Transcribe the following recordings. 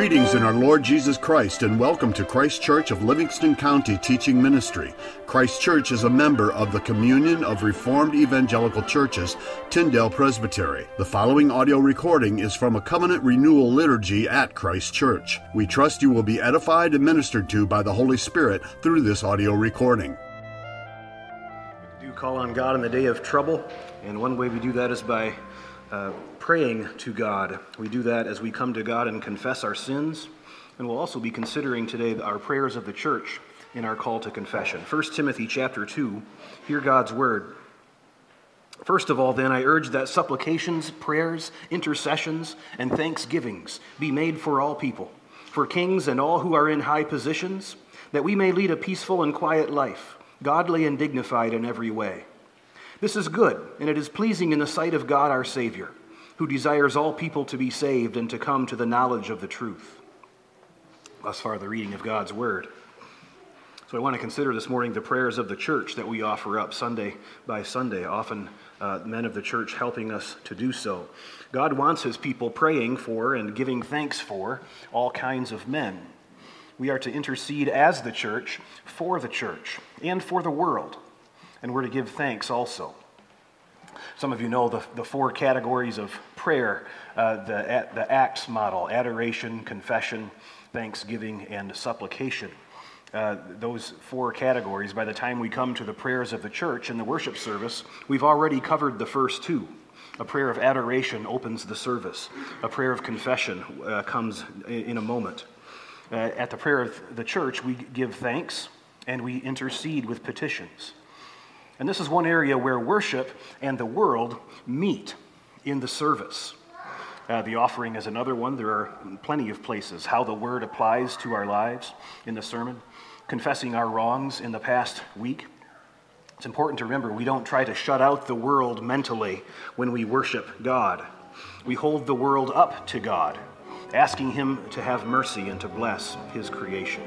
Greetings in our Lord Jesus Christ and welcome to Christ Church of Livingston County Teaching Ministry. Christ Church is a member of the Communion of Reformed Evangelical Churches, Tyndale Presbytery. The following audio recording is from a covenant renewal liturgy at Christ Church. We trust you will be edified and ministered to by the Holy Spirit through this audio recording. We do call on God in the day of trouble, and one way we do that is by uh, praying to God. We do that as we come to God and confess our sins. And we'll also be considering today our prayers of the church in our call to confession. 1 Timothy chapter 2, hear God's word. First of all, then, I urge that supplications, prayers, intercessions, and thanksgivings be made for all people, for kings and all who are in high positions, that we may lead a peaceful and quiet life, godly and dignified in every way. This is good, and it is pleasing in the sight of God our Savior, who desires all people to be saved and to come to the knowledge of the truth. Thus far, the reading of God's Word. So, I want to consider this morning the prayers of the church that we offer up Sunday by Sunday, often uh, men of the church helping us to do so. God wants his people praying for and giving thanks for all kinds of men. We are to intercede as the church for the church and for the world and we're to give thanks also. Some of you know the, the four categories of prayer uh, the, the ACTS model adoration, confession, thanksgiving, and supplication. Uh, those four categories, by the time we come to the prayers of the church in the worship service, we've already covered the first two. A prayer of adoration opens the service, a prayer of confession uh, comes in, a moment. Uh, at the prayer of the church, we give thanks and we intercede with petitions. And this is one area where worship and the world meet in the service. Uh, the offering is another one. There are plenty of places how the word applies to our lives in the sermon, confessing our wrongs in the past week. It's important to remember we don't try to shut out the world mentally when we worship God. We hold the world up to God, asking Him to have mercy and to bless His creation.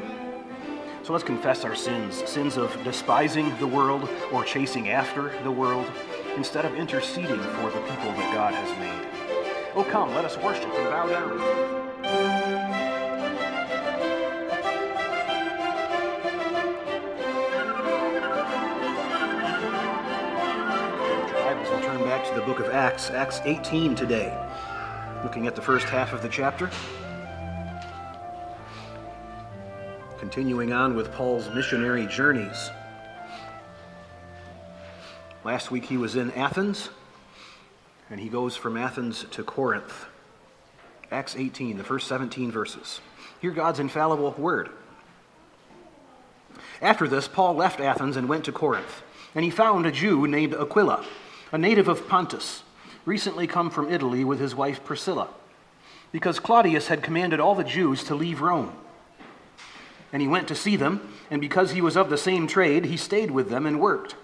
So let's confess our sins sins of despising the world or chasing after the world, instead of interceding for the people that God has made. Oh, come, let us worship and bow down. The book of Acts, Acts 18 today, looking at the first half of the chapter. Continuing on with Paul's missionary journeys. Last week he was in Athens, and he goes from Athens to Corinth. Acts 18, the first 17 verses. Hear God's infallible word. After this, Paul left Athens and went to Corinth, and he found a Jew named Aquila, a native of Pontus, recently come from Italy with his wife Priscilla, because Claudius had commanded all the Jews to leave Rome. And he went to see them, and because he was of the same trade, he stayed with them and worked,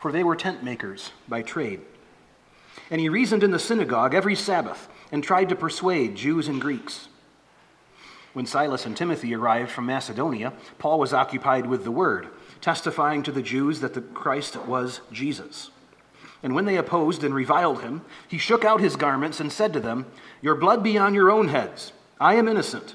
for they were tent makers by trade. And he reasoned in the synagogue every Sabbath and tried to persuade Jews and Greeks. When Silas and Timothy arrived from Macedonia, Paul was occupied with the word, testifying to the Jews that the Christ was Jesus. And when they opposed and reviled him, he shook out his garments and said to them, Your blood be on your own heads. I am innocent.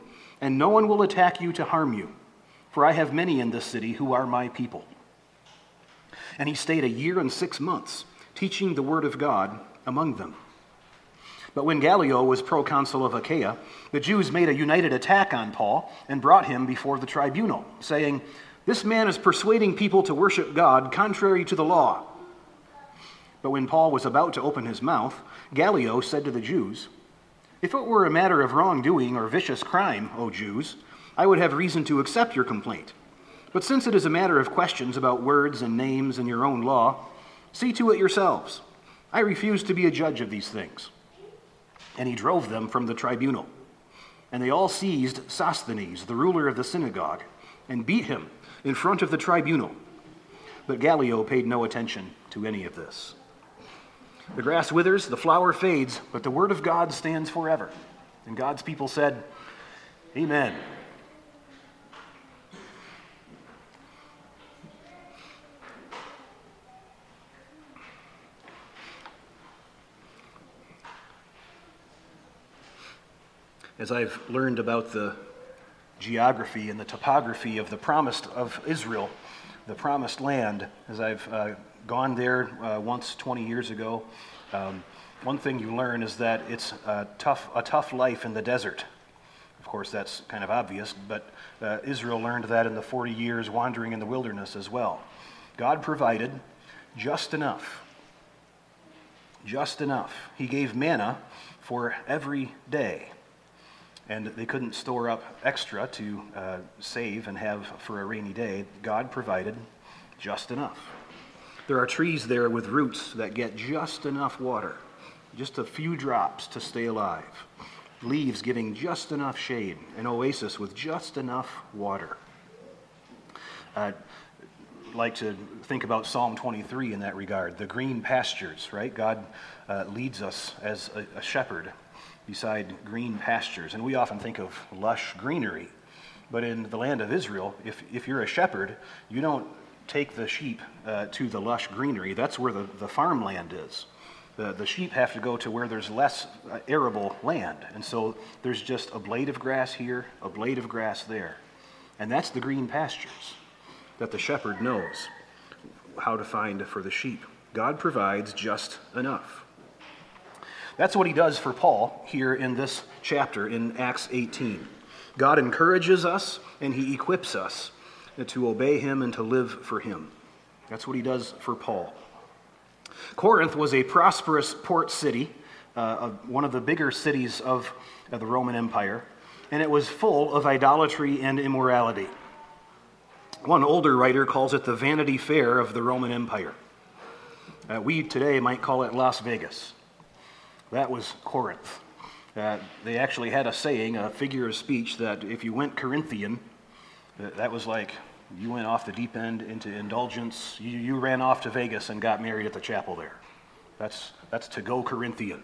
and no one will attack you to harm you, for I have many in this city who are my people. And he stayed a year and six months, teaching the word of God among them. But when Gallio was proconsul of Achaia, the Jews made a united attack on Paul and brought him before the tribunal, saying, This man is persuading people to worship God contrary to the law. But when Paul was about to open his mouth, Gallio said to the Jews, if it were a matter of wrongdoing or vicious crime, O Jews, I would have reason to accept your complaint. But since it is a matter of questions about words and names in your own law, see to it yourselves. I refuse to be a judge of these things. And he drove them from the tribunal. and they all seized Sosthenes, the ruler of the synagogue, and beat him in front of the tribunal. But Gallio paid no attention to any of this. The grass withers, the flower fades, but the word of God stands forever. And God's people said, Amen. As I've learned about the geography and the topography of the promised of Israel, the promised land, as I've uh, gone there uh, once 20 years ago, um, one thing you learn is that it's a tough, a tough life in the desert. Of course, that's kind of obvious, but uh, Israel learned that in the 40 years wandering in the wilderness as well. God provided just enough. Just enough. He gave manna for every day and they couldn't store up extra to uh, save and have for a rainy day. God provided just enough. There are trees there with roots that get just enough water, just a few drops to stay alive. Leaves giving just enough shade, an oasis with just enough water. Uh, like to think about Psalm 23 in that regard. The green pastures, right? God uh, leads us as a, a shepherd beside green pastures. And we often think of lush greenery. But in the land of Israel, if, if you're a shepherd, you don't take the sheep uh, to the lush greenery. That's where the, the farmland is. The, the sheep have to go to where there's less uh, arable land. And so there's just a blade of grass here, a blade of grass there. And that's the green pastures that the shepherd knows how to find for the sheep. God provides just enough. That's what he does for Paul here in this chapter in Acts 18. God encourages us and he equips us to obey him and to live for him. That's what he does for Paul. Corinth was a prosperous port city, uh, one of the bigger cities of uh, the Roman Empire, and it was full of idolatry and immorality. One older writer calls it the Vanity Fair of the Roman Empire. Uh, we today might call it Las Vegas. That was Corinth. Uh, they actually had a saying, a figure of speech, that if you went Corinthian, that was like you went off the deep end into indulgence. You, you ran off to Vegas and got married at the chapel there. That's, that's to go Corinthian.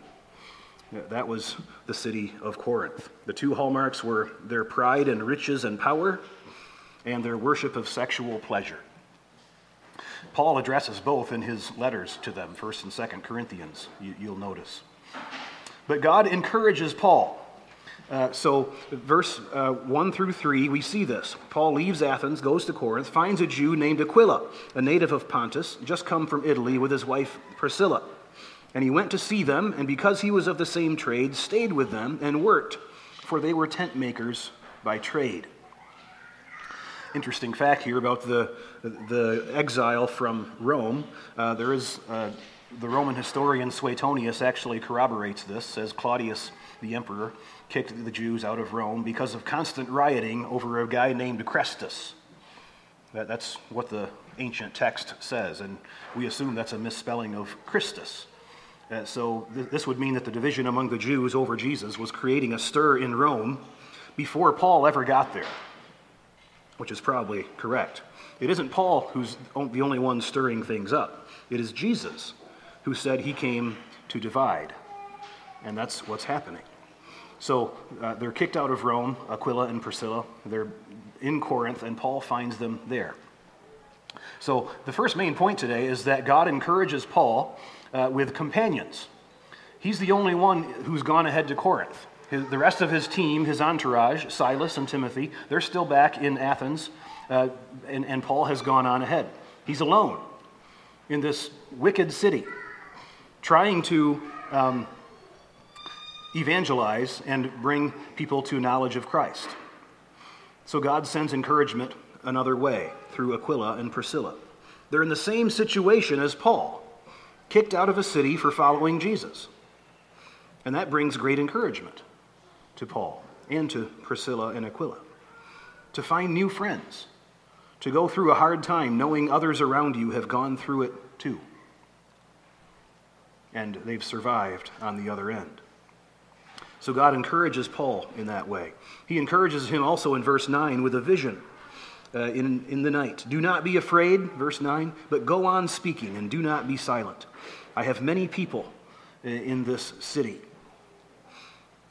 That was the city of Corinth. The two hallmarks were their pride and riches and power, and their worship of sexual pleasure. Paul addresses both in his letters to them, 1st and 2nd Corinthians, you, will notice. But God encourages Paul. Uh, so, verse uh, 1 through 3, we see this. Paul leaves Athens, goes to Corinth, finds a Jew named Aquila, a native of Pontus, just come from Italy with his wife Priscilla. And he went to see them, and because he was of the same trade, stayed with them and worked, for they were tent makers by trade. Interesting fact here about the, the exile from Rome. Uh, there is uh, the Roman historian Suetonius actually corroborates this, says Claudius, the emperor, kicked the Jews out of Rome because of constant rioting over a guy named Chrestus. That, that's what the ancient text says, and we assume that's a misspelling of Christus. Uh, so th- this would mean that the division among the Jews over Jesus was creating a stir in Rome before Paul ever got there, which is probably correct. It isn't Paul who's the only one stirring things up, it is Jesus who said he came to divide. And that's what's happening. So uh, they're kicked out of Rome, Aquila and Priscilla. They're in Corinth, and Paul finds them there. So the first main point today is that God encourages Paul uh, with companions. He's the only one who's gone ahead to Corinth. His, the rest of his team, his entourage, Silas and Timothy, they're still back in Athens, uh, and, and Paul has gone on ahead. He's alone in this wicked city trying to um, evangelize and bring people to knowledge of Christ. So God sends encouragement another way through Aquila and Priscilla. They're in the same situation as Paul, kicked out of a city for following Jesus. And that brings great encouragement to Paul and to Priscilla and Aquila to find new friends, to go through a hard time knowing others around you have gone through it too and they've survived on the other end. So God encourages Paul in that way. He encourages him also in verse 9 with a vision uh, in, in the night. Do not be afraid, verse 9, but go on speaking and do not be silent. I have many people uh, in this city.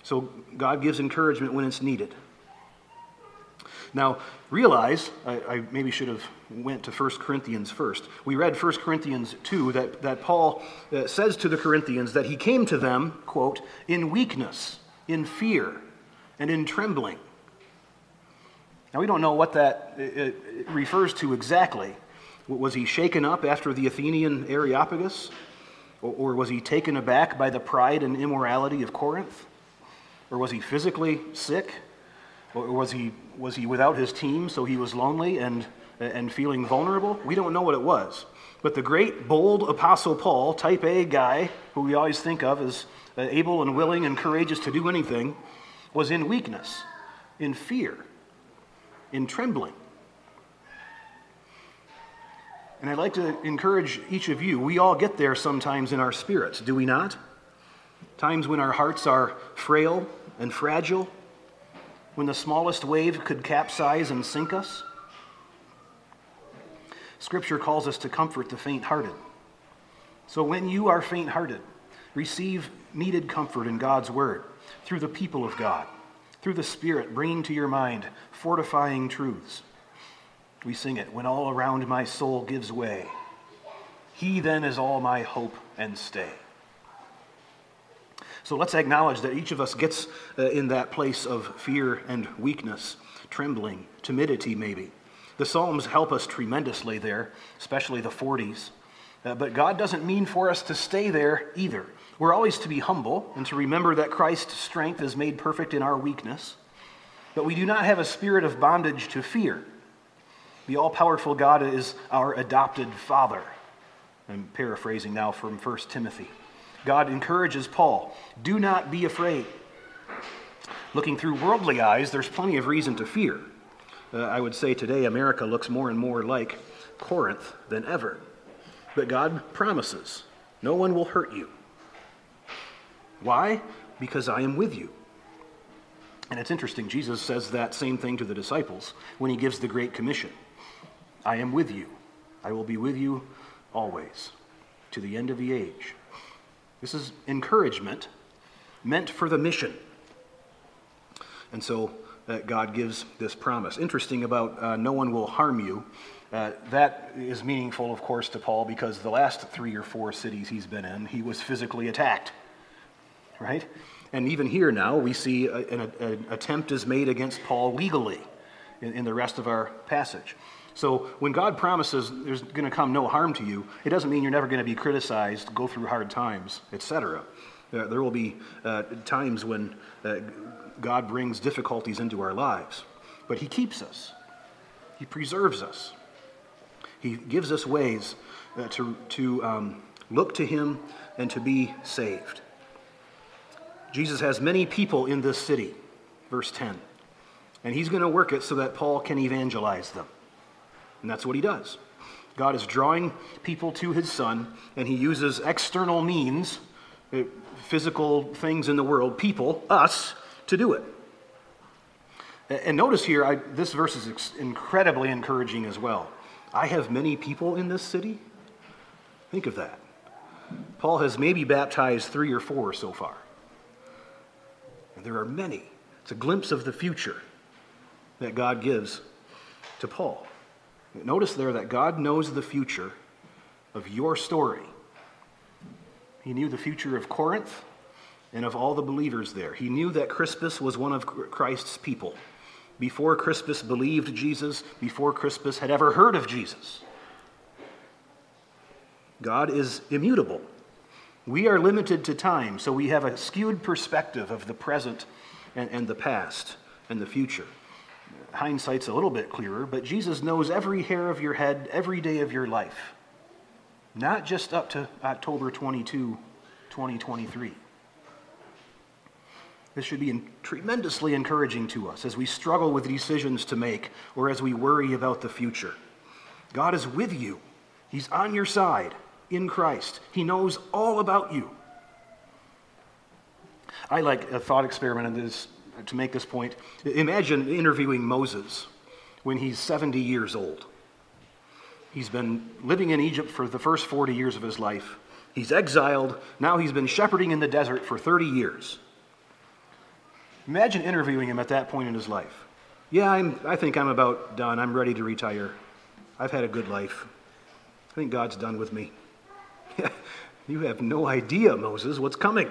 So God gives encouragement when it's needed. Now, realize, I, I, maybe should have went to 1 Corinthians first. We read 1 Corinthians 2 that, that Paul uh, says to the Corinthians that he came to them, quote, in weakness, in fear, and in trembling. Now, we don't know what that it, it refers to exactly. Was he shaken up after the Athenian Areopagus? Or, or was he taken aback by the pride and immorality of Corinth? Or was he physically sick? Or was he, was he without his team, so he was lonely and, and feeling vulnerable? We don't know what it was. But the great, bold Apostle Paul, type A guy, who we always think of as uh, able and willing and courageous to do anything, was in weakness, in fear, in trembling. And I'd like to encourage each of you, we all get there sometimes in our spirits, do we not? Times when our hearts are frail and fragile, when the smallest wave could capsize and sink us? Scripture calls us to comfort the faint hearted. So when you are faint hearted, receive needed comfort in God's Word through the people of God, through the Spirit bringing to your mind fortifying truths. We sing it when all around my soul gives way. He then is all my hope and stay. So let's acknowledge that each of us gets uh, in that place of fear and weakness, trembling, timidity, maybe. The Psalms help us tremendously there, especially the 40s. Uh, but God doesn't mean for us to stay there either. We're always to be humble and to remember that Christ's strength is made perfect in our weakness. But we do not have a spirit of bondage to fear. The all powerful God is our adopted Father. I'm paraphrasing now from 1 Timothy. God encourages Paul do not be afraid. Looking through worldly eyes, there's plenty of reason to fear. Uh, I would say today America looks more and more like Corinth than ever. But God promises no one will hurt you. Why? Because I am with you. And it's interesting, Jesus says that same thing to the disciples when he gives the Great Commission I am with you. I will be with you always, to the end of the age. This is encouragement meant for the mission. And so uh, God gives this promise. Interesting about uh, no one will harm you. Uh, that is meaningful, of course, to Paul because the last three or four cities he's been in, he was physically attacked. Right? And even here now, we see a, an, an attempt is made against Paul legally in, in the rest of our passage. So when God promises there's going to come no harm to you, it doesn't mean you're never going to be criticized, go through hard times, etc. There, will be uh, times when uh, God brings difficulties into our lives, but He keeps us, He preserves us, He gives us ways uh, to, to um, look to Him and to be saved. Jesus has many people in this city, verse 10, and He's going to work it so that Paul can evangelize them. And that's what he does. God is drawing people to his son, and he uses external means, uh, physical things in the world, people, us, to do it. And notice here, I, this verse is incredibly encouraging as well. I have many people in this city. Think of that. Paul has maybe baptized three or four so far. And there are many. It's a glimpse of the future that God gives to Paul. Notice there that God knows the future of your story. He knew the future of Corinth and of all the believers there. He knew that Crispus was one of Christ's people. Before Crispus believed Jesus, before Crispus had ever heard of Jesus. God is immutable. We are limited to time, so we have a skewed perspective of the present and, and the past and the future hindsight's a little bit clearer, but Jesus knows every hair of your head every day of your life, not just up to October 22, 2023. This should be tremendously encouraging to us as we struggle with decisions to make or as we worry about the future. God is with you, He's on your side in Christ. He knows all about you. I like a thought experiment in this, to make this point. Imagine interviewing Moses when he's 70 years old. He's been living in Egypt for the first 40 years of his life. He's exiled. Now he's been shepherding in the desert for 30 years. Imagine interviewing him at that point in his life. Yeah, I'm, I think I'm about done. I'm ready to retire. I've had a good life. I think God's done with me. you have no idea, Moses, what's coming.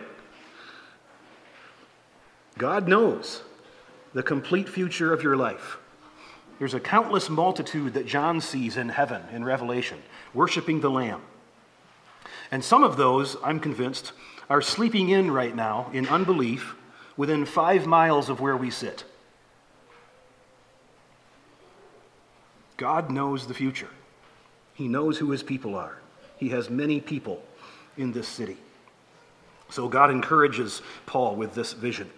God knows the complete future of your life. There's a countless multitude that John sees in heaven in Revelation, worshiping the Lamb. And some of those, I'm convinced, are sleeping in right now in unbelief within five miles of where we sit. God knows the future. He knows who his people are. He has many people in this city. So God encourages Paul with this vision.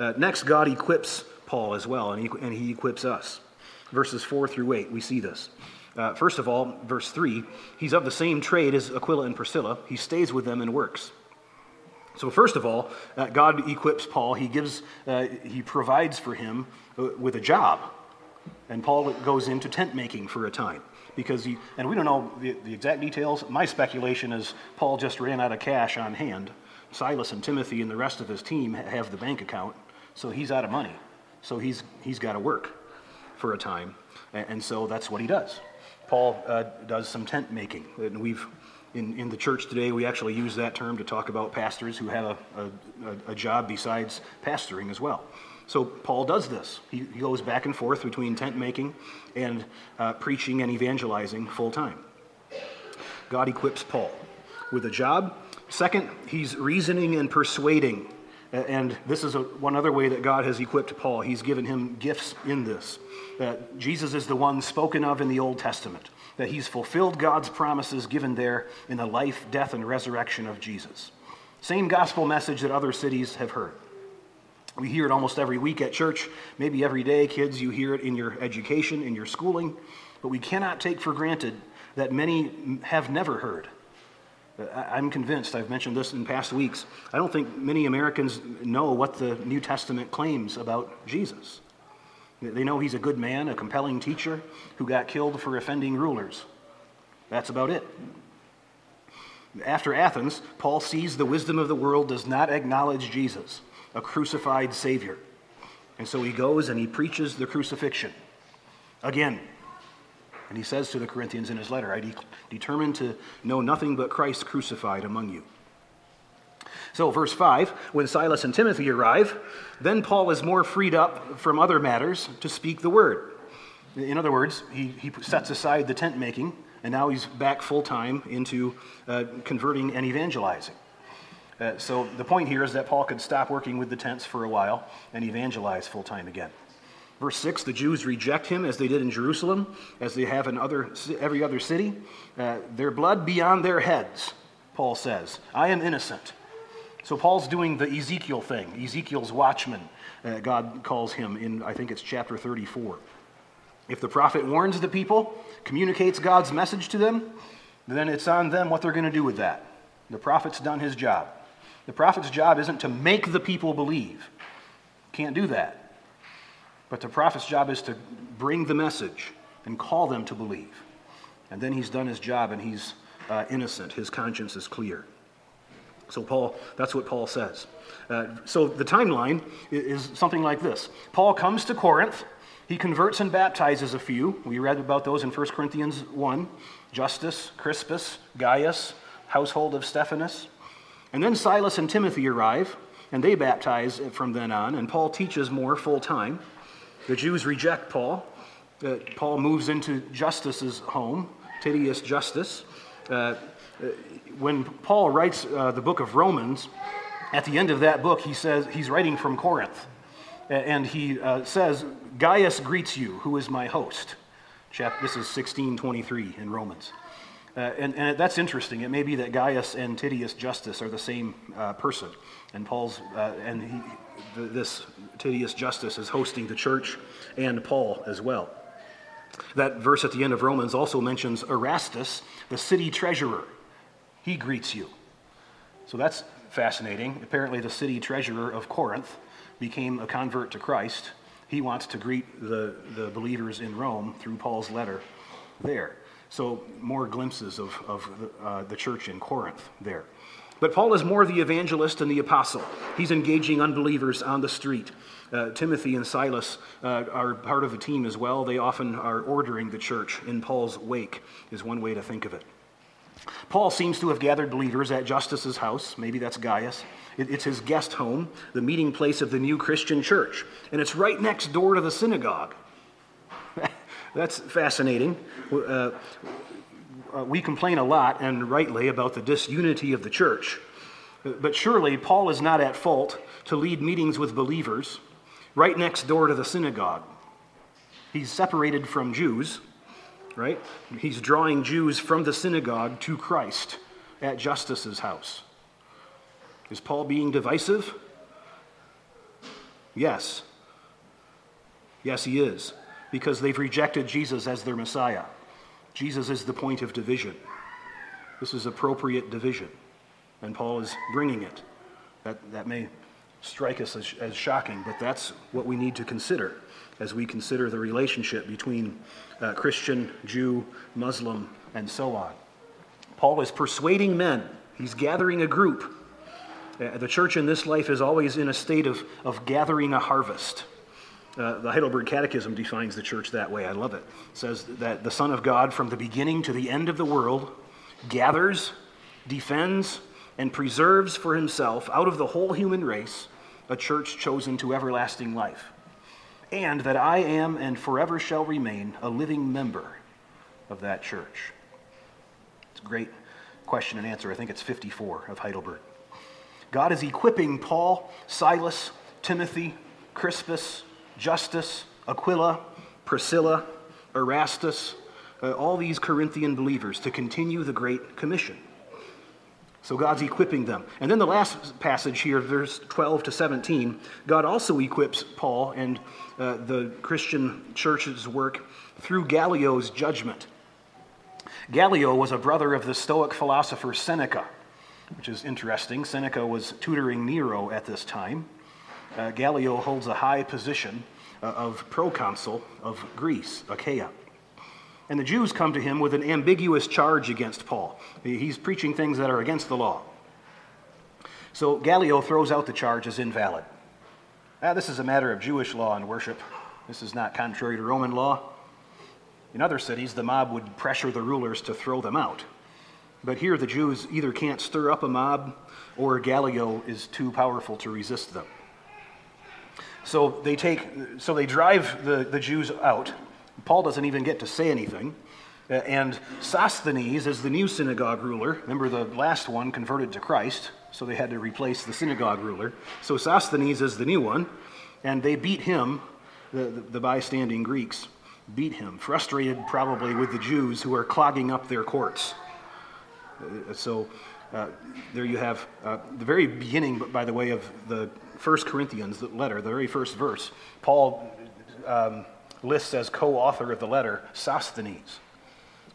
Uh, next, God equips Paul as well, and he, and he equips us. Verses 4 through 8, we see this. Uh, first of all, verse 3, he's of the same trade as Aquila and Priscilla. He stays with them and works. So, first of all, uh, God equips Paul. He gives, uh, he provides for him uh, with a job. And Paul goes into tent making for a time because he, and we don't know the, the exact details. My speculation is Paul just ran out of cash on hand. Silas and Timothy and the rest of his team have the bank account, so he's out of money. So he's, he's got to work for a time. And, and so that's what he does. Paul uh, does some tent making. And we've, in, in the church today, we actually use that term to talk about pastors who have a, a, a job besides pastoring as well. So Paul does this. He, he goes back and forth between tent making and uh, preaching and evangelizing full time. God equips Paul with a job. Second, he's reasoning and persuading. And this is a, one other way that God has equipped Paul. He's given him gifts in this. That Jesus is the one spoken of in the Old Testament, that he's fulfilled God's promises given there in the life, death, and resurrection of Jesus. Same gospel message that other cities have heard. We hear it almost every week at church, maybe every day. Kids, you hear it in your education, in your schooling. But we cannot take for granted that many have never heard. I'm convinced, I've mentioned this in past weeks, I don't think many Americans know what the New Testament claims about Jesus. They know he's a good man, a compelling teacher who got killed for offending rulers. That's about it. After Athens, Paul sees the wisdom of the world does not acknowledge Jesus a crucified Savior. And so he goes and he preaches the crucifixion again. And he says to the Corinthians in his letter, I de- determined to know nothing but Christ crucified among you. So, verse 5 when Silas and Timothy arrive, then Paul is more freed up from other matters to speak the word. In other words, he, he sets aside the tent making, and now he's back full time into uh, converting and evangelizing. Uh, so the point here is that Paul could stop working with the tents for a while and evangelize full time again. Verse 6 the Jews reject him as they did in Jerusalem, as they have in other, every other city. Uh, their blood be on their heads, Paul says. I am innocent. So Paul's doing the Ezekiel thing, Ezekiel's watchman, uh, God calls him in, I think it's chapter 34. If the prophet warns the people, communicates God's message to them, then it's on them what they're going to do with that. The prophet's done his job. The prophet's job isn't to make the people believe. Can't do that. But the prophet's job is to bring the message and call them to believe. And then he's done his job and he's uh, innocent. His conscience is clear. So, Paul, that's what Paul says. Uh, so, the timeline is something like this Paul comes to Corinth. He converts and baptizes a few. We read about those in 1 Corinthians 1 Justus, Crispus, Gaius, household of Stephanus. And then Silas and Timothy arrive, and they baptize from then on, and Paul teaches more full time. The Jews reject Paul. Uh, Paul moves into Justus's home, Titius Justus. Uh, uh, when Paul writes uh, the book of Romans, at the end of that book, he says he's writing from Corinth. And he uh, says, Gaius greets you, who is my host. Chap- this is 1623 in Romans. Uh, and, and, that's interesting. It may be that Gaius and Titius Justus are the same uh, person. And Paul's, uh, and he, this Titius Justus is hosting the church and Paul as well. That verse at the end of Romans also mentions Erastus, the city treasurer. He greets you. So that's fascinating. Apparently, the city treasurer of Corinth became a convert to Christ. He wants to greet the, the believers in Rome through Paul's letter there. So, more glimpses of, of the, uh, the church in Corinth there. But Paul is more the evangelist and the apostle. He's engaging unbelievers on the street. Uh, Timothy and Silas uh, are part of a team as well. They often are ordering the church in Paul's wake, is one way to think of it. Paul seems to have gathered believers at Justus's house. Maybe that's Gaius. It, it's his guest home, the meeting place of the new Christian church. And it's right next door to the synagogue. that's fascinating. Uh, uh, we complain a lot, and rightly, about the disunity of the church. But surely Paul is not at fault to lead meetings with believers right next door to the synagogue. He's separated from Jews, right? He's drawing Jews from the synagogue to Christ at Justus's house. Is Paul being divisive? Yes. Yes, he is, because they've rejected Jesus as their Messiah. Jesus is the point of division. This is appropriate division, and Paul is bringing it. That, that may strike us as, as shocking, but that's what we need to consider as we consider the relationship between uh, Christian, Jew, Muslim, and so on. Paul is persuading men, he's gathering a group. Uh, the church in this life is always in a state of, of gathering a harvest. Uh, the Heidelberg Catechism defines the church that way. I love it. It says that the Son of God, from the beginning to the end of the world, gathers, defends, and preserves for himself out of the whole human race a church chosen to everlasting life, and that I am and forever shall remain a living member of that church. It's a great question and answer. I think it's 54 of Heidelberg. God is equipping Paul, Silas, Timothy, Crispus, Justus, Aquila, Priscilla, Erastus, uh, all these Corinthian believers to continue the Great Commission. So God's equipping them. And then the last passage here, verse 12 to 17, God also equips Paul and uh, the Christian church's work through Gallio's judgment. Gallio was a brother of the Stoic philosopher Seneca, which is interesting. Seneca was tutoring Nero at this time. Uh, Gallio holds a high position uh, of proconsul of Greece, Achaia. And the Jews come to him with an ambiguous charge against Paul. He's preaching things that are against the law. So Gallio throws out the charge as invalid. Ah, this is a matter of Jewish law and worship. This is not contrary to Roman law. In other cities, the mob would pressure the rulers to throw them out. But here, the Jews either can't stir up a mob or Gallio is too powerful to resist them. So they take, so they drive the, the Jews out Paul doesn't even get to say anything. Uh, and Sosthenes is the new synagogue ruler. Remember, the last one converted to Christ, so they had to replace the synagogue ruler. So Sosthenes is the new one, and they beat him, the, the, the bystanding Greeks beat him, frustrated probably with the Jews who are clogging up their courts. Uh, so uh, there you have uh, the very beginning, by the way, of the First Corinthians letter, the very first verse. Paul um, lists as co author of the letter Sosthenes.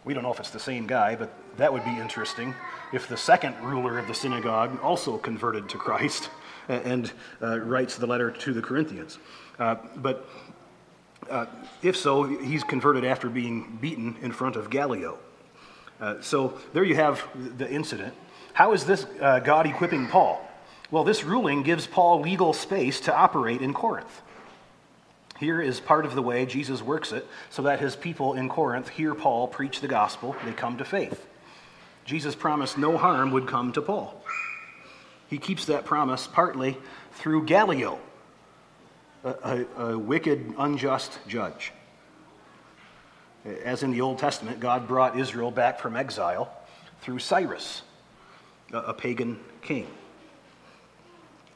We don't know if it's the same guy, but that would be interesting if the second ruler of the synagogue also converted to Christ and uh, writes the letter to the Corinthians. Uh, but uh, if so, he's converted after being beaten in front of Gallio. Uh, so there you have the incident. How is this uh, God equipping Paul? Well, this ruling gives Paul legal space to operate in Corinth. Here is part of the way Jesus works it so that his people in Corinth hear Paul preach the gospel, they come to faith. Jesus promised no harm would come to Paul. He keeps that promise partly through Gallio, a, a, a wicked, unjust judge. As in the Old Testament, God brought Israel back from exile through Cyrus, a, a pagan king.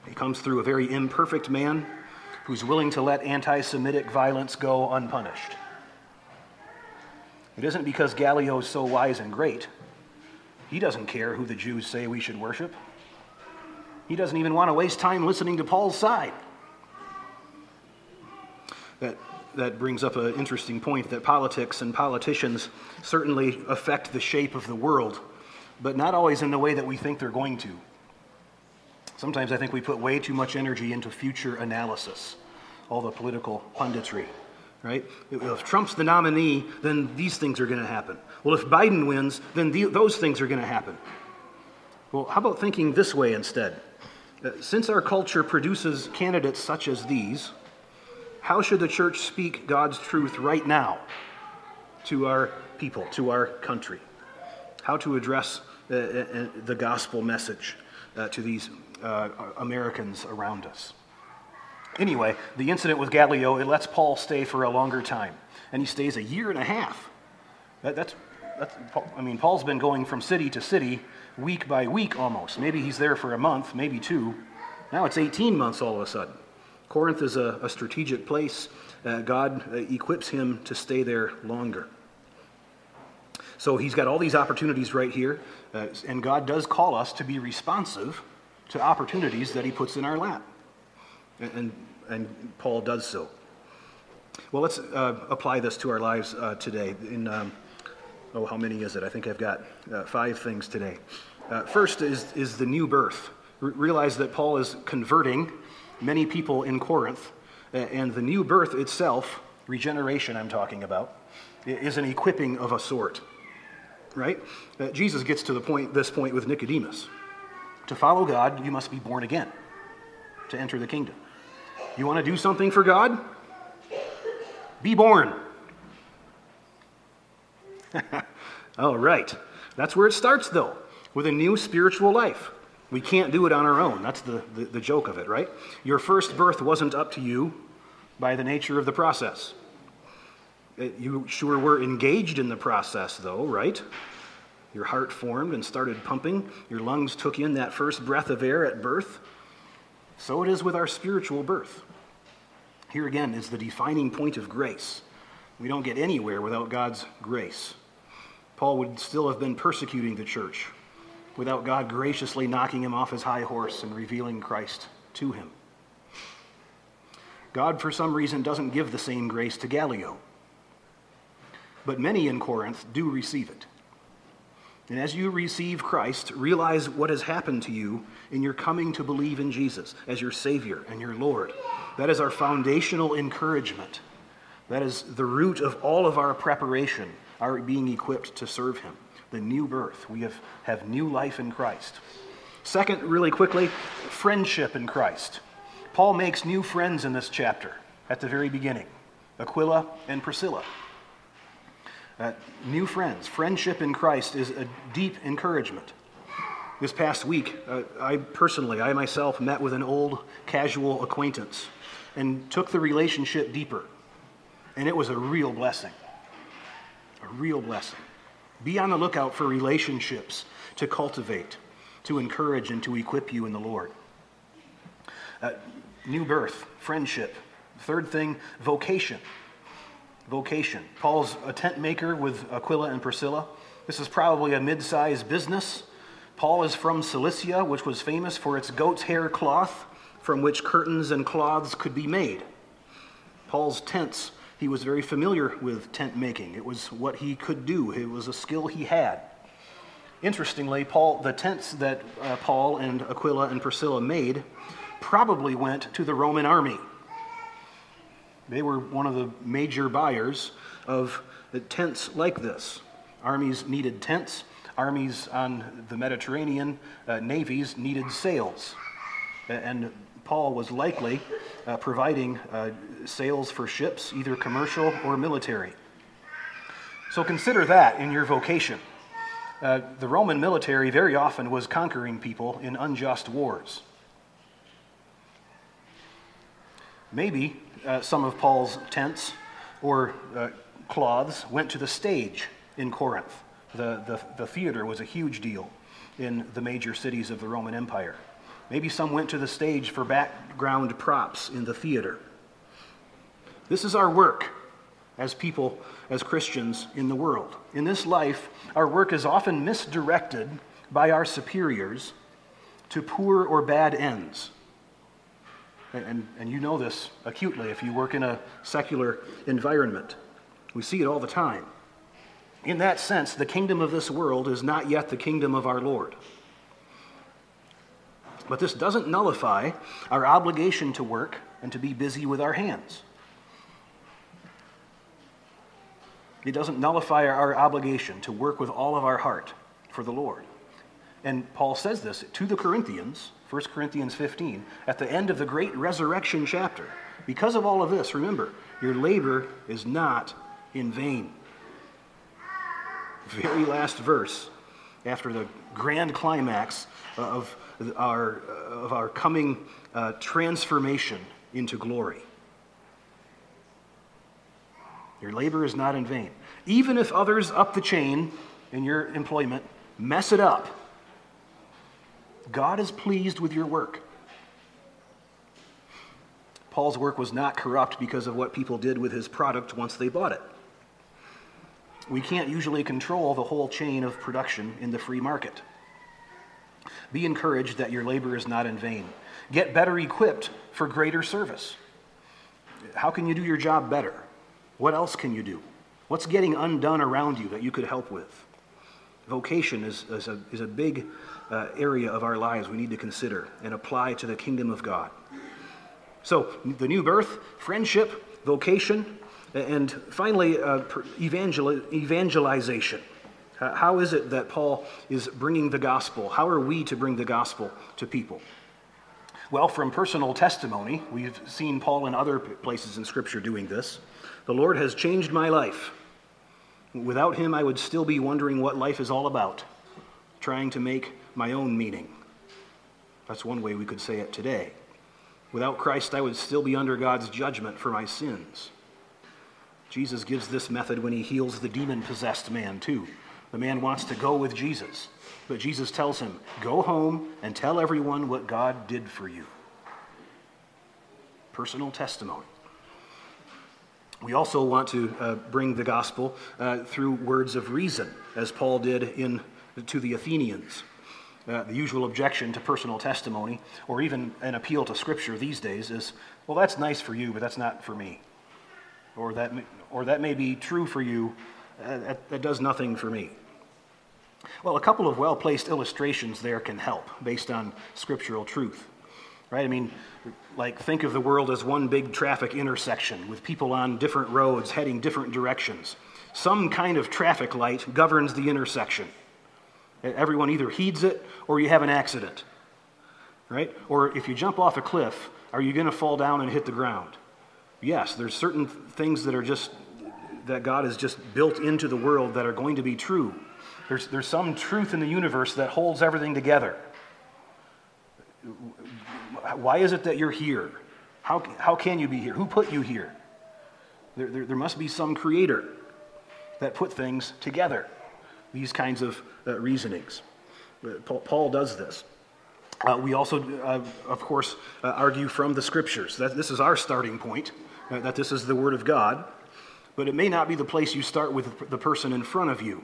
He comes through a very imperfect man who's willing to let anti Semitic violence go unpunished. It isn't because Gallio is so wise and great. He doesn't care who the Jews say we should worship. He doesn't even want to waste time listening to Paul's side. That, that brings up an interesting point that politics and politicians certainly affect the shape of the world, but not always in the way that we think they're going to. Sometimes I think we put way too much energy into future analysis, all the political punditry, right? If Trump's the nominee, then these things are going to happen. Well, if Biden wins, then the, those things are going to happen. Well, how about thinking this way instead? Uh, since our culture produces candidates such as these, how should the church speak God's truth right now to our people, to our country? How to address uh, uh, the gospel message uh, to these uh, Americans around us? Anyway, the incident with Gallio, it lets Paul stay for a longer time. And he stays a year and a half. That, that's, that's, I mean, Paul's been going from city to city, week by week almost. Maybe he's there for a month, maybe two. Now it's 18 months all of a sudden. Corinth is a, a strategic place. Uh, God uh, equips him to stay there longer. So he's got all these opportunities right here, uh, and God does call us to be responsive to opportunities that he puts in our lap. And, and, Paul does so. Well, let's uh, apply this to our lives uh, today. In, um, oh, how many is it? I think I've got uh, five things today. first is, is the new birth. R- realize that Paul is converting many people in Corinth. And the new birth itself, regeneration I'm talking about, is an equipping of a sort. Right? Uh, Jesus gets to the point, this point with Nicodemus. To follow God, you must be born again to enter the kingdom. You want to do something for God? Be born. All right. That's where it starts, though, with a new spiritual life. We can't do it on our own. That's the, the, the, joke of it, right? Your first birth wasn't up to you by the nature of the process. Uh, you sure were engaged in the process, though, right? Your heart formed and started pumping. Your lungs took in that first breath of air at birth. So it is with our spiritual birth. Here again is the defining point of grace. We don't get anywhere without God's grace. Paul would still have been persecuting the church without God graciously knocking him off his high horse and revealing Christ to him. God, for some reason, doesn't give the same grace to Gallio. But many in Corinth do receive it. And as you receive Christ, realize what has happened to you in your coming to believe in Jesus as your Savior and your Lord. That is our foundational encouragement. That is the root of all of our preparation, our being equipped to serve Him the new birth. We have, have new life in Christ. Second, really quickly, friendship in Christ. Paul makes new friends in this chapter at the very beginning Aquila and Priscilla. Uh, new friends. Friendship in Christ is a deep encouragement. This past week, uh, I personally, I myself, met with an old casual acquaintance and took the relationship deeper. And it was a real blessing. A real blessing. Be on the lookout for relationships to cultivate, to encourage, and to equip you in the Lord. Uh, new birth, friendship. Third thing, vocation. Vocation. Paul's a tent maker with Aquila and Priscilla. This is probably a mid sized business. Paul is from Cilicia, which was famous for its goat's hair cloth from which curtains and cloths could be made. Paul's tents he was very familiar with tent making. It was what he could do, it was a skill he had. Interestingly, Paul, the tents that uh, Paul and Aquila and Priscilla made probably went to the Roman army. They were one of the major buyers of tents like this. Armies needed tents. Armies on the Mediterranean, uh, navies needed sails. And Paul was likely uh, providing uh, sails for ships, either commercial or military. So consider that in your vocation. Uh, the Roman military very often was conquering people in unjust wars. Maybe uh, some of Paul's tents or uh, cloths went to the stage in Corinth. The, the, the theater was a huge deal in the major cities of the Roman Empire. Maybe some went to the stage for background props in the theater. This is our work as people, as Christians in the world. In this life, our work is often misdirected by our superiors to poor or bad ends. And, and you know this acutely if you work in a secular environment. We see it all the time. In that sense, the kingdom of this world is not yet the kingdom of our Lord. But this doesn't nullify our obligation to work and to be busy with our hands. It doesn't nullify our obligation to work with all of our heart for the Lord. And Paul says this to the Corinthians, 1 Corinthians 15, at the end of the great resurrection chapter. Because of all of this, remember, your labor is not in vain. Very last verse, after the grand climax of our, of our coming uh, transformation into glory. Your labor is not in vain. Even if others up the chain in your employment mess it up, God is pleased with your work. Paul's work was not corrupt because of what people did with his product once they bought it. We can't usually control the whole chain of production in the free market. Be encouraged that your labor is not in vain. Get better equipped for greater service. How can you do your job better? What else can you do? What's getting undone around you that you could help with? Vocation is, is, a, is a big uh, area of our lives we need to consider and apply to the kingdom of God. So, the new birth, friendship, vocation, and finally, uh, evangel- evangelization. How is it that Paul is bringing the gospel? How are we to bring the gospel to people? Well, from personal testimony, we've seen Paul in other places in Scripture doing this. The Lord has changed my life. Without him, I would still be wondering what life is all about, trying to make my own meaning. That's one way we could say it today. Without Christ, I would still be under God's judgment for my sins. Jesus gives this method when he heals the demon possessed man, too. The man wants to go with Jesus, but Jesus tells him, Go home and tell everyone what God did for you. Personal testimony. We also want to uh, bring the gospel uh, through words of reason, as Paul did in, to the Athenians. Uh, the usual objection to personal testimony, or even an appeal to Scripture these days, is well, that's nice for you, but that's not for me. Or that, may, or that may be true for you, uh, that, that does nothing for me. Well, a couple of well placed illustrations there can help based on scriptural truth right? I mean, like think of the world as one big traffic intersection with people on different roads heading different directions. Some kind of traffic light governs the intersection. Everyone either heeds it or you have an accident, right? Or if you jump off a cliff, are you going to fall down and hit the ground? Yes, there's certain things that are just that God has just built into the world that are going to be true. There's, there's some truth in the universe that holds everything together why is it that you're here? How, how can you be here? Who put you here? There, there, there must be some creator that put things together, these kinds of uh, reasonings. Uh, Paul, does this. Uh, we also, uh, of course, uh, argue from the scriptures that this is our starting point, uh, that this is the Word of God, but it may not be the place you start with the person in front of you.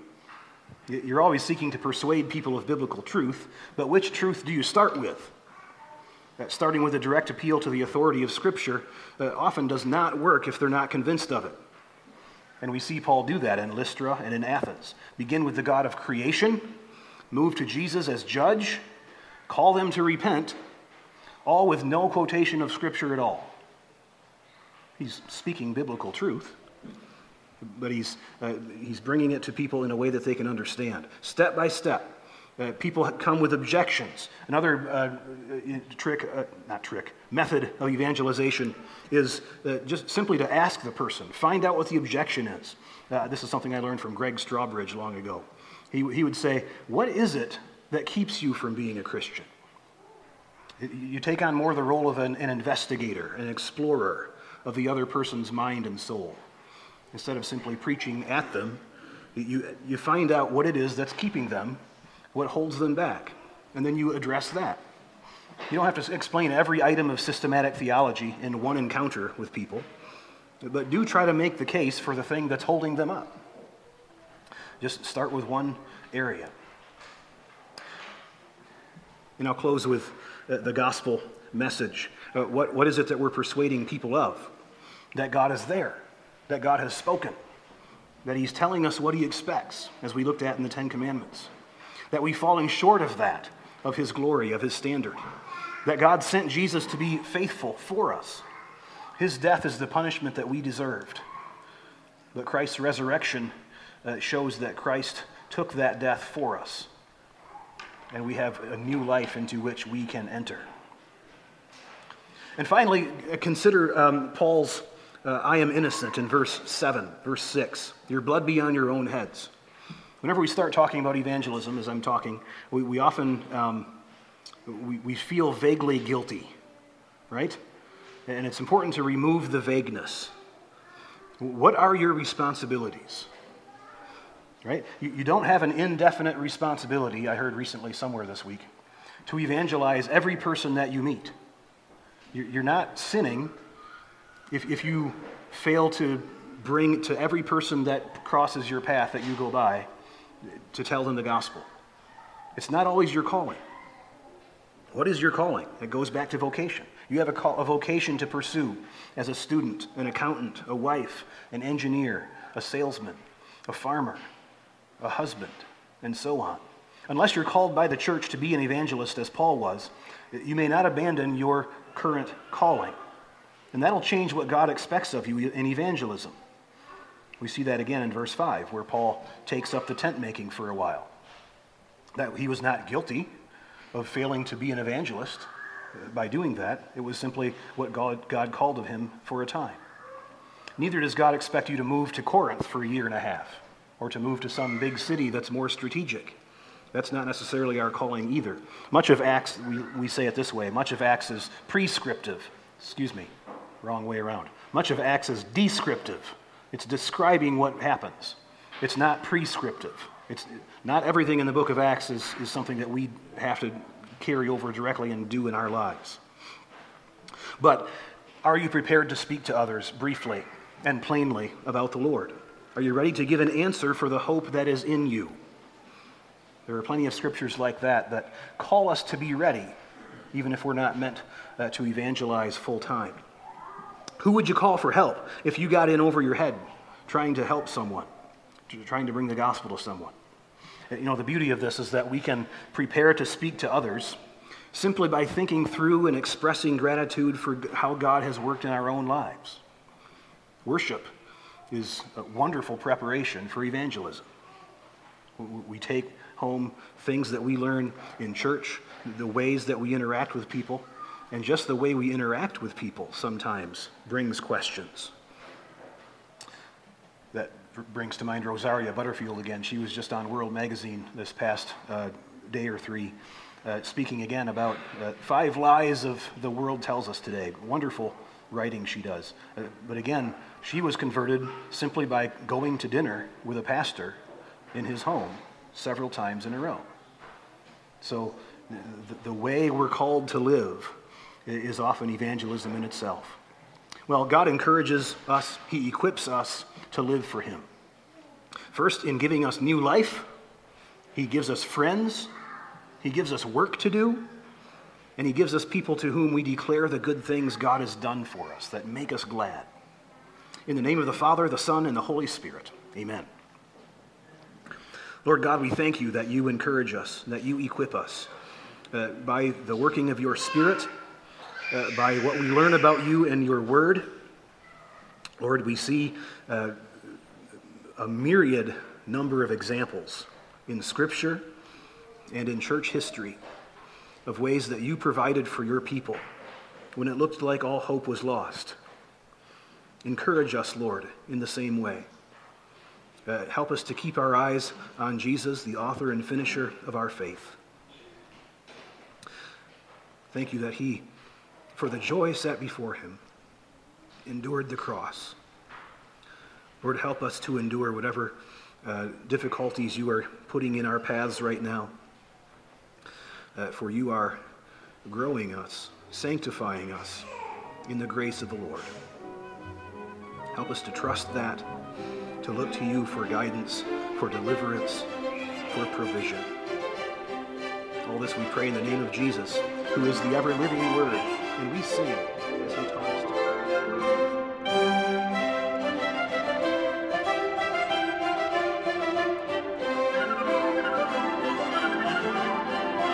You're always seeking to persuade people of biblical truth, but which truth do you start with? starting with a direct appeal to the authority of Scripture, often does not work if they're not convinced of it. And we see Paul do that in Lystra and in Athens. Begin with the God of creation, move to Jesus as judge, call them to repent, all with no quotation of Scripture at all. He's speaking biblical truth, but he's, uh, he's bringing it to people in a way that they can understand, step by step. Uh, people come with objections. Another uh, uh, trick, uh, not trick, method of evangelization is uh, just simply to ask the person, find out what the objection is. Uh, this is something I learned from Gregg Strawbridge long ago. He, he would say, What is it that keeps you from being a Christian? You take on more the role of an, an investigator, an explorer of the other person's mind and soul. Instead of simply preaching at them, you, you find out what it is that's keeping them what holds them back, and then you address that. You don't have to explain every item of systematic theology in one encounter with people, but do try to make the case for the thing that's holding them up. Just start with one area. And I'll close with uh, the gospel message. Uh, what, what is it that we're persuading people of? That God is there, that God has spoken, that He's telling us what He expects, as we looked at in the Ten Commandments that we've fallen short of that, of his glory, of his standard. that God sent Jesus to be faithful for us. His death is the punishment that we deserved. But Christ's resurrection uh, shows that Christ took that death for us. And we have a new life into which we can enter. And finally, uh, consider um, Paul's uh, I am innocent in verse 7, verse 6. Your blood be on your own heads. Whenever we start talking about evangelism, as I'm talking, we, we often um, we, we feel vaguely guilty, right? And it's important to remove the vagueness. What are your responsibilities? Right? You, you don't have an indefinite responsibility, I heard recently somewhere this week, to evangelize every person that you meet. You're not sinning if, if you fail to bring to every person that crosses your path that you go by to tell them the gospel. It's not always your calling. What is your calling? It goes back to vocation. You have a, call, a vocation to pursue as a student, an accountant, a wife, an engineer, a salesman, a farmer, a husband, and so on. Unless you're called by the church to be an evangelist, as Paul was, you may not abandon your current calling. And that'll change what God expects of you in evangelism. We see that again in verse 5, where Paul takes up the tent making for a while. That he was not guilty of failing to be an evangelist uh, by doing that. It was simply what God, God called of him for a time. Neither does God expect you to move to Corinth for a year and a half or to move to some big city that's more strategic. That's not necessarily our calling either. Much of Acts, we, we say it this way much of Acts is prescriptive. Excuse me, wrong way around. Much of Acts is descriptive. It's describing what happens. It's not prescriptive. It's not everything in the book of Acts is, is something that we have to carry over directly and do in our lives. But are you prepared to speak to others briefly and plainly about the Lord? Are you ready to give an answer for the hope that is in you? There are plenty of scriptures like that that call us to be ready, even if we're not meant uh, to evangelize full time. Who would you call for help if you got in over your head trying to help someone, trying to bring the gospel to someone? You know, the beauty of this is that we can prepare to speak to others simply by thinking through and expressing gratitude for how God has worked in our own lives. Worship is a wonderful preparation for evangelism. We take home things that we learn in church, the ways that we interact with people, and just the way we interact with people sometimes brings questions. That brings to mind Rosaria Butterfield again. She was just on World Magazine this past uh, day or three, uh, speaking again about uh, five lies of the world tells us today. Wonderful writing she does. Uh, but again, she was converted simply by going to dinner with a pastor in his home several times in a row. So the, the way we're called to live is often evangelism in itself. Well, God encourages us, He equips us to live for Him. First, in giving us new life, He gives us friends, He gives us work to do, and He gives us people to whom we declare the good things God has done for us that make us glad. In the name of the Father, the Son, and the Holy Spirit, amen. Lord God, we thank you that you encourage us, that you equip us uh, by the working of your Spirit uh, by what we learn about you and your word. Lord, we see uh, a myriad number of examples in Scripture and in church history of ways that you provided for your people when it looked like all hope was lost. Encourage us, Lord, in the same way. Uh, help us to keep our eyes on Jesus, the author and finisher of our faith. Thank you that He for the joy set before him, endured the cross. Lord, help us to endure whatever uh, difficulties you are putting in our paths right now. Uh, for you are growing us, sanctifying us in the grace of the Lord. Help us to trust that, to look to you for guidance, for deliverance, for provision. All this we pray in the name of Jesus, who is the ever living Word and we sing as he taught to.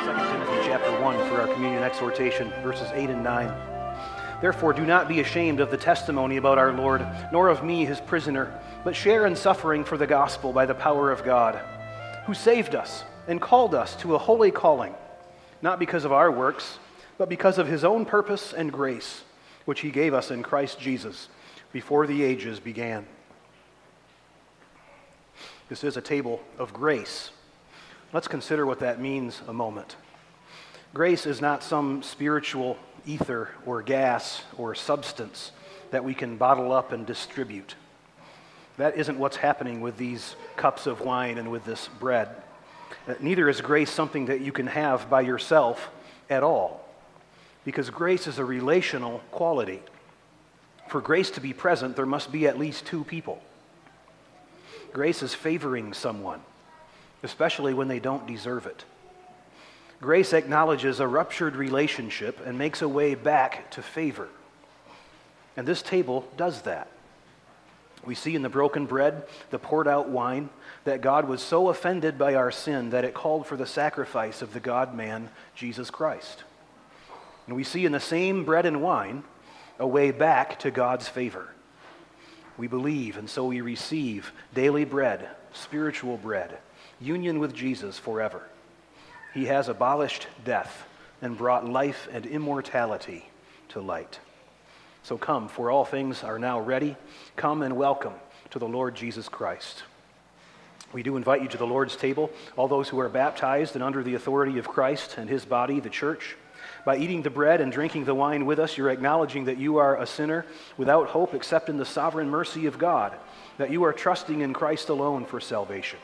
Second Timothy chapter 1 for our communion exhortation, verses 8 and 9. Therefore, do not be ashamed of the testimony about our Lord, nor of me, his prisoner, but share in suffering for the gospel by the power of God, who saved us and called us to a holy calling, not because of our works, but because of his own purpose and grace, which he gave us in Christ Jesus before the ages began. This is a table of grace. Let's consider what that means a moment. Grace is not some spiritual ether or gas or substance that we can bottle up and distribute. That isn't what's happening with these cups of wine and with this bread. Neither is grace something that you can have by yourself at all, because grace is a relational quality. For grace to be present, there must be at least two people. Grace is favoring someone, especially when they don't deserve it. Grace acknowledges a ruptured relationship and makes a way back to favor. And this table does that. We see in the broken bread, the poured out wine, that God was so offended by our sin that it called for the sacrifice of the God man, Jesus Christ. And we see in the same bread and wine a way back to God's favor. We believe, and so we receive daily bread, spiritual bread, union with Jesus forever. He has abolished death and brought life and immortality to light. So come, for all things are now ready. Come and welcome to the Lord Jesus Christ. We do invite you to the Lord's table, all those who are baptized and under the authority of Christ and his body, the church. By eating the bread and drinking the wine with us, you're acknowledging that you are a sinner without hope except in the sovereign mercy of God, that you are trusting in Christ alone for salvation.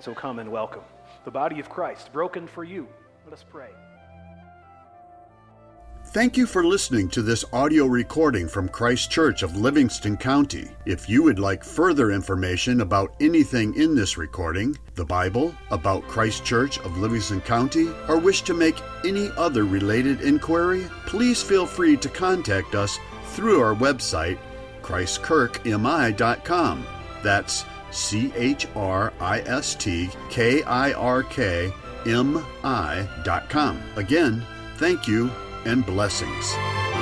So come and welcome the body of Christ, broken for you. Let us pray. Thank you for listening to this audio recording from Christ Church of Livingston County. If you would like further information about anything in this recording, the Bible, about Christ Church of Livingston County, or wish to make any other related inquiry, please feel free to contact us through our website, christkirkmi.com. That's C H R I S T K I R K M I.com. Again, thank you and blessings.